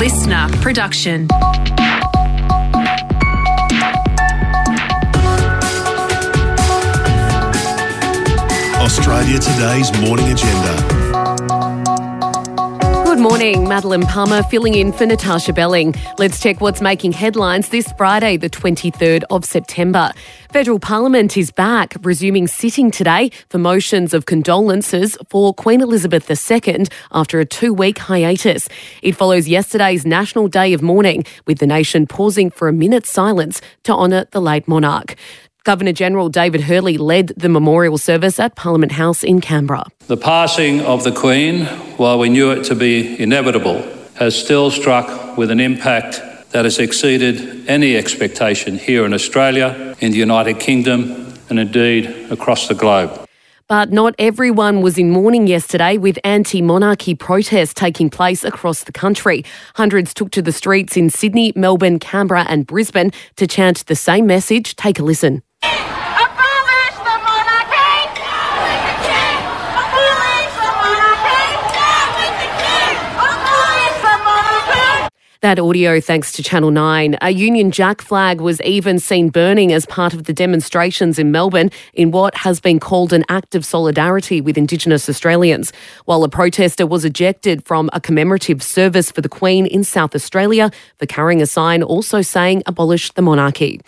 listener production. Australia Today's morning agenda. Good morning, Madeline Palmer filling in for Natasha Belling. Let's check what's making headlines this Friday, the 23rd of September. Federal Parliament is back, resuming sitting today for motions of condolences for Queen Elizabeth II after a two week hiatus. It follows yesterday's National Day of Mourning, with the nation pausing for a minute's silence to honour the late monarch. Governor General David Hurley led the memorial service at Parliament House in Canberra. The passing of the Queen, while we knew it to be inevitable, has still struck with an impact that has exceeded any expectation here in Australia, in the United Kingdom, and indeed across the globe. But not everyone was in mourning yesterday with anti monarchy protests taking place across the country. Hundreds took to the streets in Sydney, Melbourne, Canberra, and Brisbane to chant the same message. Take a listen. That audio thanks to Channel 9. A Union Jack flag was even seen burning as part of the demonstrations in Melbourne in what has been called an act of solidarity with Indigenous Australians. While a protester was ejected from a commemorative service for the Queen in South Australia for carrying a sign also saying abolish the monarchy.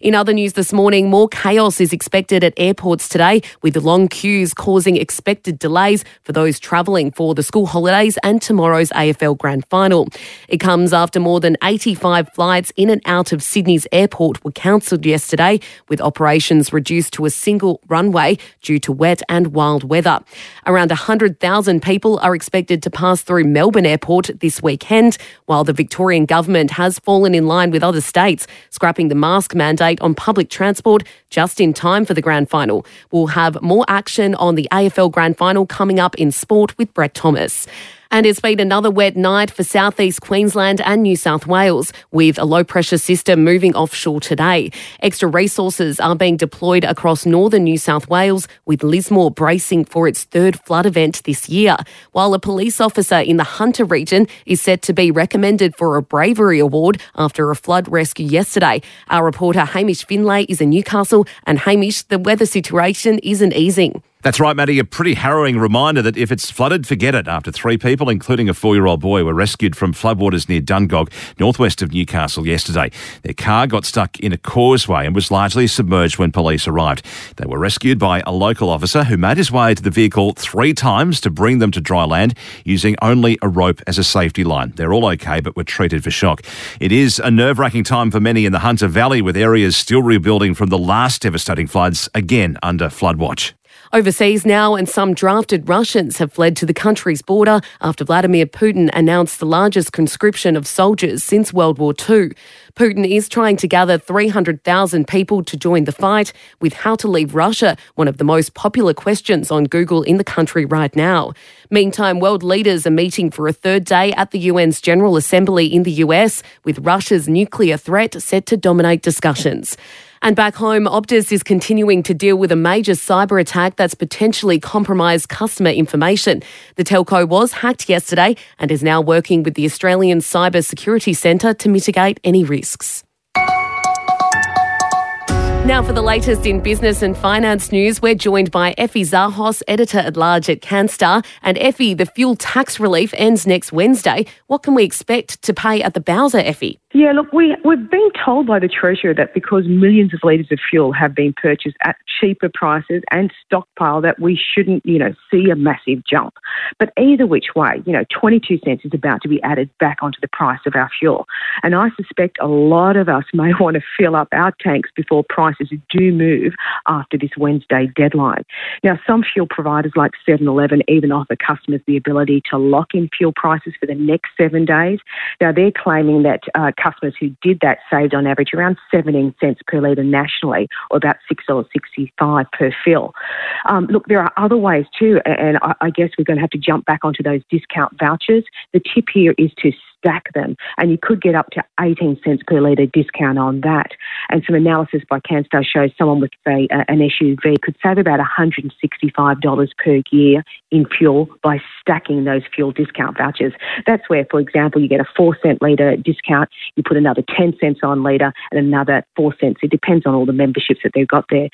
In other news this morning, more chaos is expected at airports today, with long queues causing expected delays for those travelling for the school holidays and tomorrow's AFL Grand Final. It comes after more than 85 flights in and out of Sydney's airport were cancelled yesterday, with operations reduced to a single runway due to wet and wild weather. Around 100,000 people are expected to pass through Melbourne Airport this weekend, while the Victorian government has fallen in line with other states, scrapping the mask mandate on public transport just in time for the grand final. We'll have more action on the AFL grand final coming up in sport with Brett Thomas. And it's been another wet night for southeast Queensland and New South Wales, with a low pressure system moving offshore today. Extra resources are being deployed across northern New South Wales, with Lismore bracing for its third flood event this year. While a police officer in the Hunter region is set to be recommended for a bravery award after a flood rescue yesterday. Our reporter Hamish Finlay is in Newcastle, and Hamish, the weather situation isn't easing. That's right, Maddie. A pretty harrowing reminder that if it's flooded, forget it. After three people, including a four year old boy, were rescued from floodwaters near Dungog, northwest of Newcastle, yesterday. Their car got stuck in a causeway and was largely submerged when police arrived. They were rescued by a local officer who made his way to the vehicle three times to bring them to dry land using only a rope as a safety line. They're all okay, but were treated for shock. It is a nerve wracking time for many in the Hunter Valley, with areas still rebuilding from the last devastating floods, again under flood watch. Overseas now, and some drafted Russians have fled to the country's border after Vladimir Putin announced the largest conscription of soldiers since World War II. Putin is trying to gather 300,000 people to join the fight, with how to leave Russia one of the most popular questions on Google in the country right now. Meantime, world leaders are meeting for a third day at the UN's General Assembly in the US, with Russia's nuclear threat set to dominate discussions. And back home, Optus is continuing to deal with a major cyber attack that's potentially compromised customer information. The telco was hacked yesterday and is now working with the Australian Cyber Security Centre to mitigate any risks. Now, for the latest in business and finance news, we're joined by Effie Zahos, editor at large at Canstar. And Effie, the fuel tax relief ends next Wednesday. What can we expect to pay at the Bowser, Effie? Yeah, look, we, we've been told by the Treasurer that because millions of litres of fuel have been purchased at cheaper prices and stockpile, that we shouldn't, you know, see a massive jump. But either which way, you know, 22 cents is about to be added back onto the price of our fuel. And I suspect a lot of us may want to fill up our tanks before prices do move after this Wednesday deadline. Now, some fuel providers like 7 Eleven even offer customers the ability to lock in fuel prices for the next seven days. Now, they're claiming that uh, customers who did that saved on average around 17 cents per litre nationally, or about $6.65 per fill. Um, look, there are other ways too, and I, I guess we're going to have to jump back onto those discount vouchers. The tip here is to stack them, and you could get up to 18 cents per litre discount on that. And some analysis by Canstar shows someone with say an SUV could save about $165 per year in fuel by stacking those fuel discount vouchers. That's where, for example, you get a four cent litre discount, you put another 10 cents on litre and another four cents. It depends on all the memberships that they've got there.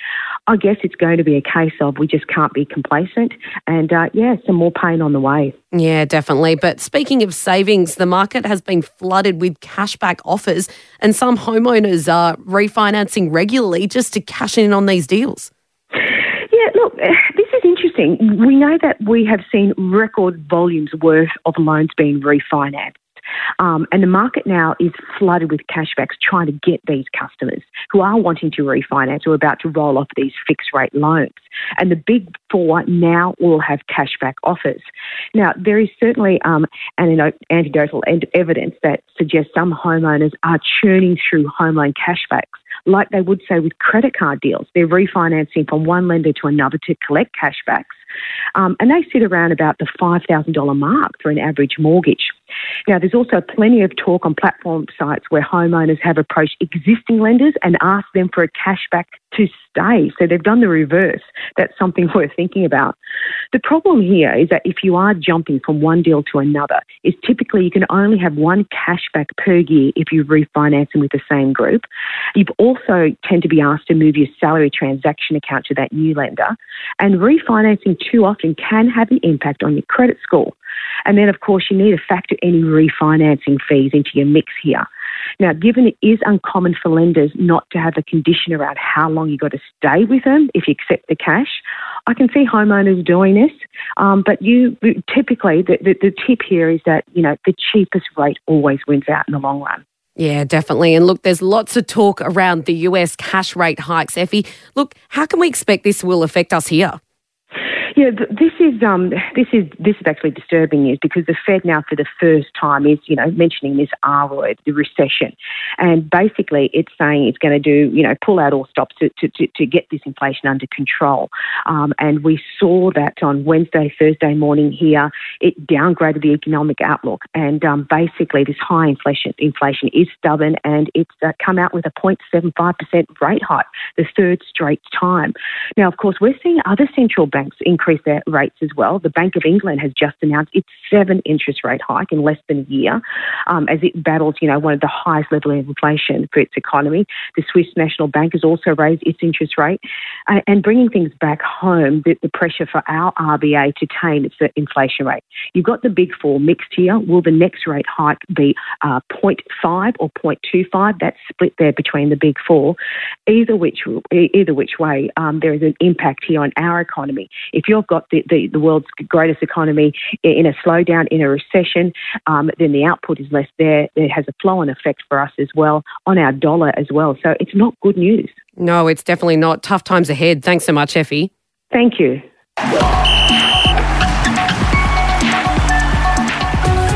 I guess it's going to be a case of we just can't be complacent and, uh, yeah, some more pain on the way. Yeah, definitely. But speaking of savings, the market has been flooded with cashback offers, and some homeowners are refinancing regularly just to cash in on these deals. Yeah, look, this is interesting. We know that we have seen record volumes worth of loans being refinanced. Um, and the market now is flooded with cashbacks trying to get these customers who are wanting to refinance or about to roll off these fixed rate loans. And the big four now all have cashback offers. Now, there is certainly um, anecdotal evidence that suggests some homeowners are churning through home loan cashbacks like they would say with credit card deals. They're refinancing from one lender to another to collect cashbacks. Um, and they sit around about the $5,000 mark for an average mortgage. Now, there's also plenty of talk on platform sites where homeowners have approached existing lenders and asked them for a cashback to stay. So they've done the reverse. That's something worth thinking about. The problem here is that if you are jumping from one deal to another, is typically you can only have one cashback per year if you refinance them with the same group. You've also tend to be asked to move your salary transaction account to that new lender. And refinancing too often can have an impact on your credit score. And then, of course, you need to factor any refinancing fees into your mix here. Now, given it is uncommon for lenders not to have a condition around how long you've got to stay with them if you accept the cash, I can see homeowners doing this. Um, but you typically, the, the, the tip here is that, you know, the cheapest rate always wins out in the long run. Yeah, definitely. And look, there's lots of talk around the US cash rate hikes. Effie, look, how can we expect this will affect us here? Yeah, this is um, this is this is actually disturbing news because the Fed now, for the first time, is you know mentioning this R word, the recession, and basically it's saying it's going to do you know pull out all stops to, to, to, to get this inflation under control. Um, and we saw that on Wednesday, Thursday morning here, it downgraded the economic outlook, and um, basically this high inflation inflation is stubborn, and it's uh, come out with a 0.75 percent rate hike, the third straight time. Now, of course, we're seeing other central banks increase increase their rates as well. The Bank of England has just announced its seventh interest rate hike in less than a year um, as it battles, you know, one of the highest level of inflation for its economy. The Swiss National Bank has also raised its interest rate. Uh, and bringing things back home, the, the pressure for our RBA to tame its inflation rate. You've got the big four mixed here. Will the next rate hike be uh, 0.5 or 0.25? That's split there between the big four. Either which, either which way, um, there is an impact here on our economy. If you've got the, the, the world's greatest economy in a slowdown, in a recession, um, then the output is less there. It has a flow on effect for us as well, on our dollar as well. So it's not good news. No, it's definitely not. Tough times ahead. Thanks so much, Effie. Thank you.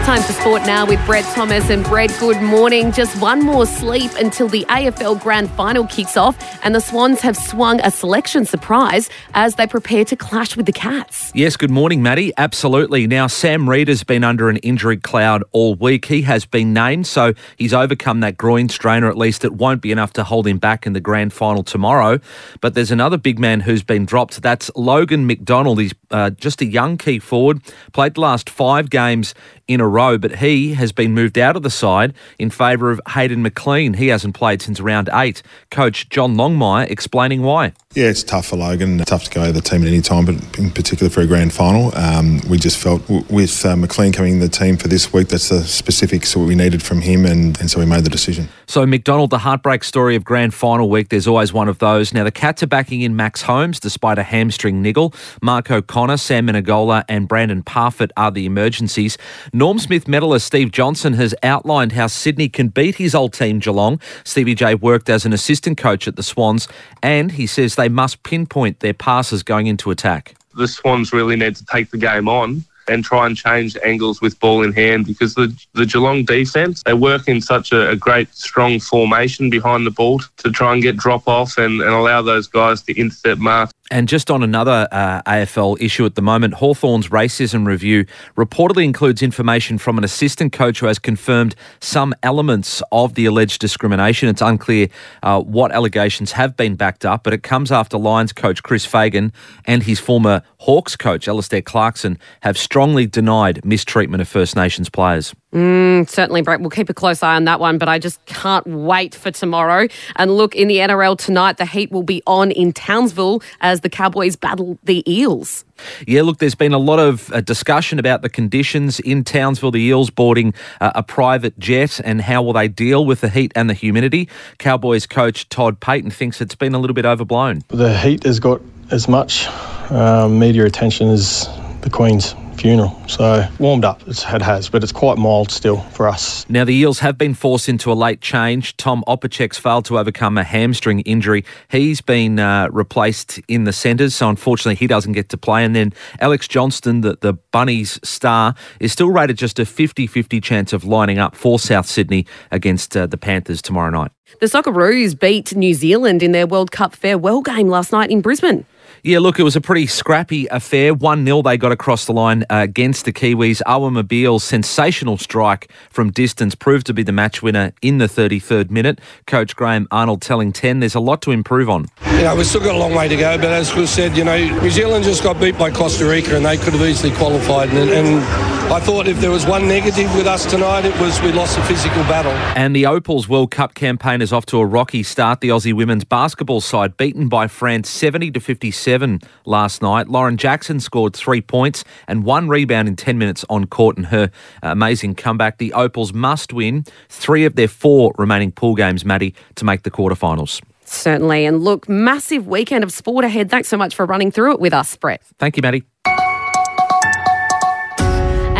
Time for sport now with Brett Thomas. And Brett, good morning. Just one more sleep until the AFL Grand Final kicks off, and the Swans have swung a selection surprise as they prepare to clash with the Cats. Yes, good morning, Maddie. Absolutely. Now, Sam Reid has been under an injury cloud all week. He has been named, so he's overcome that groin strainer. At least it won't be enough to hold him back in the Grand Final tomorrow. But there's another big man who's been dropped. That's Logan McDonald. He's uh, just a young key forward, played the last five games in a row, but he has been moved out of the side in favour of Hayden McLean. He hasn't played since round eight. Coach John Longmire explaining why. Yeah, it's tough for Logan. Tough to go to the team at any time, but in particular for a grand final. Um, we just felt w- with uh, McLean coming in the team for this week, that's the specifics that we needed from him, and, and so we made the decision. So, McDonald, the heartbreak story of grand final week, there's always one of those. Now, the Cats are backing in Max Holmes despite a hamstring niggle. Mark O'Connor, Sam Menegola, and Brandon Parfitt are the emergencies. Norm Smith medalist Steve Johnson has outlined how Sydney can beat his old team Geelong. Stevie J worked as an assistant coach at the Swans, and he says they must pinpoint their passes going into attack. The Swans really need to take the game on and try and change angles with ball in hand because the the Geelong defence they work in such a, a, great strong formation behind the ball to try and get drop off and, and allow those guys to intercept marks. And just on another uh, AFL issue at the moment, Hawthorn's racism review reportedly includes information from an assistant coach who has confirmed some elements of the alleged discrimination. It's unclear uh, what allegations have been backed up, but it comes after Lions coach Chris Fagan and his former Hawks coach Alastair Clarkson have strongly denied mistreatment of First Nations players. Mm, certainly, Brett. We'll keep a close eye on that one, but I just can't wait for tomorrow. And look, in the NRL tonight, the Heat will be on in Townsville as the Cowboys battle the Eels. Yeah, look, there's been a lot of uh, discussion about the conditions in Townsville, the Eels boarding uh, a private jet and how will they deal with the heat and the humidity. Cowboys coach Todd Payten thinks it's been a little bit overblown. The heat has got as much um, media attention as the Queen's funeral. So warmed up, it has, but it's quite mild still for us. Now, the Eels have been forced into a late change. Tom Opacic's failed to overcome a hamstring injury. He's been uh, replaced in the centres, so unfortunately he doesn't get to play. And then Alex Johnston, the, the Bunnies star, is still rated just a 50 50 chance of lining up for South Sydney against uh, the Panthers tomorrow night. The Socceroos beat New Zealand in their World Cup farewell game last night in Brisbane. Yeah, look, it was a pretty scrappy affair. 1 0 they got across the line uh, against the Kiwis. Awer Mabil's sensational strike from distance proved to be the match winner in the 33rd minute. Coach Graham Arnold telling 10 there's a lot to improve on. You know, we've still got a long way to go, but as Chris said, you know, New Zealand just got beat by Costa Rica and they could have easily qualified. And, and I thought if there was one negative with us tonight, it was we lost a physical battle. And the Opals World Cup campaign is off to a rocky start. The Aussie women's basketball side beaten by France 70 to 57 last night. Lauren Jackson scored three points and one rebound in 10 minutes on court in her amazing comeback. The Opals must win three of their four remaining pool games, Maddie, to make the quarterfinals. Certainly. And look, massive weekend of sport ahead. Thanks so much for running through it with us, Brett. Thank you, Maddie.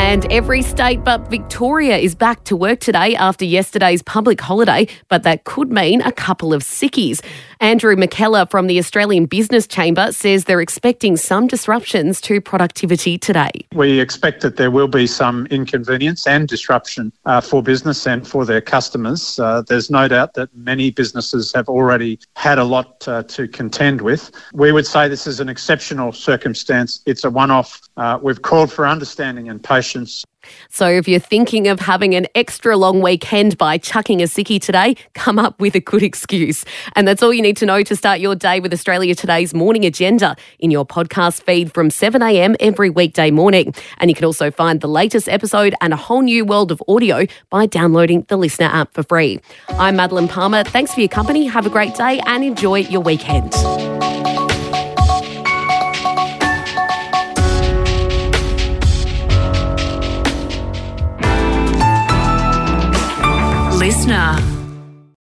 And every state but Victoria is back to work today after yesterday's public holiday, but that could mean a couple of sickies. Andrew McKellar from the Australian Business Chamber says they're expecting some disruptions to productivity today. We expect that there will be some inconvenience and disruption uh, for business and for their customers. Uh, there's no doubt that many businesses have already had a lot uh, to contend with. We would say this is an exceptional circumstance. It's a one off. Uh, we've called for understanding and patience so if you're thinking of having an extra long weekend by chucking a sickie today, come up with a good excuse. And that's all you need to know to start your day with Australia Today's morning agenda in your podcast feed from 7am every weekday morning. And you can also find the latest episode and a whole new world of audio by downloading the Listener app for free. I'm Madeline Palmer. Thanks for your company. Have a great day and enjoy your weekend. Listener.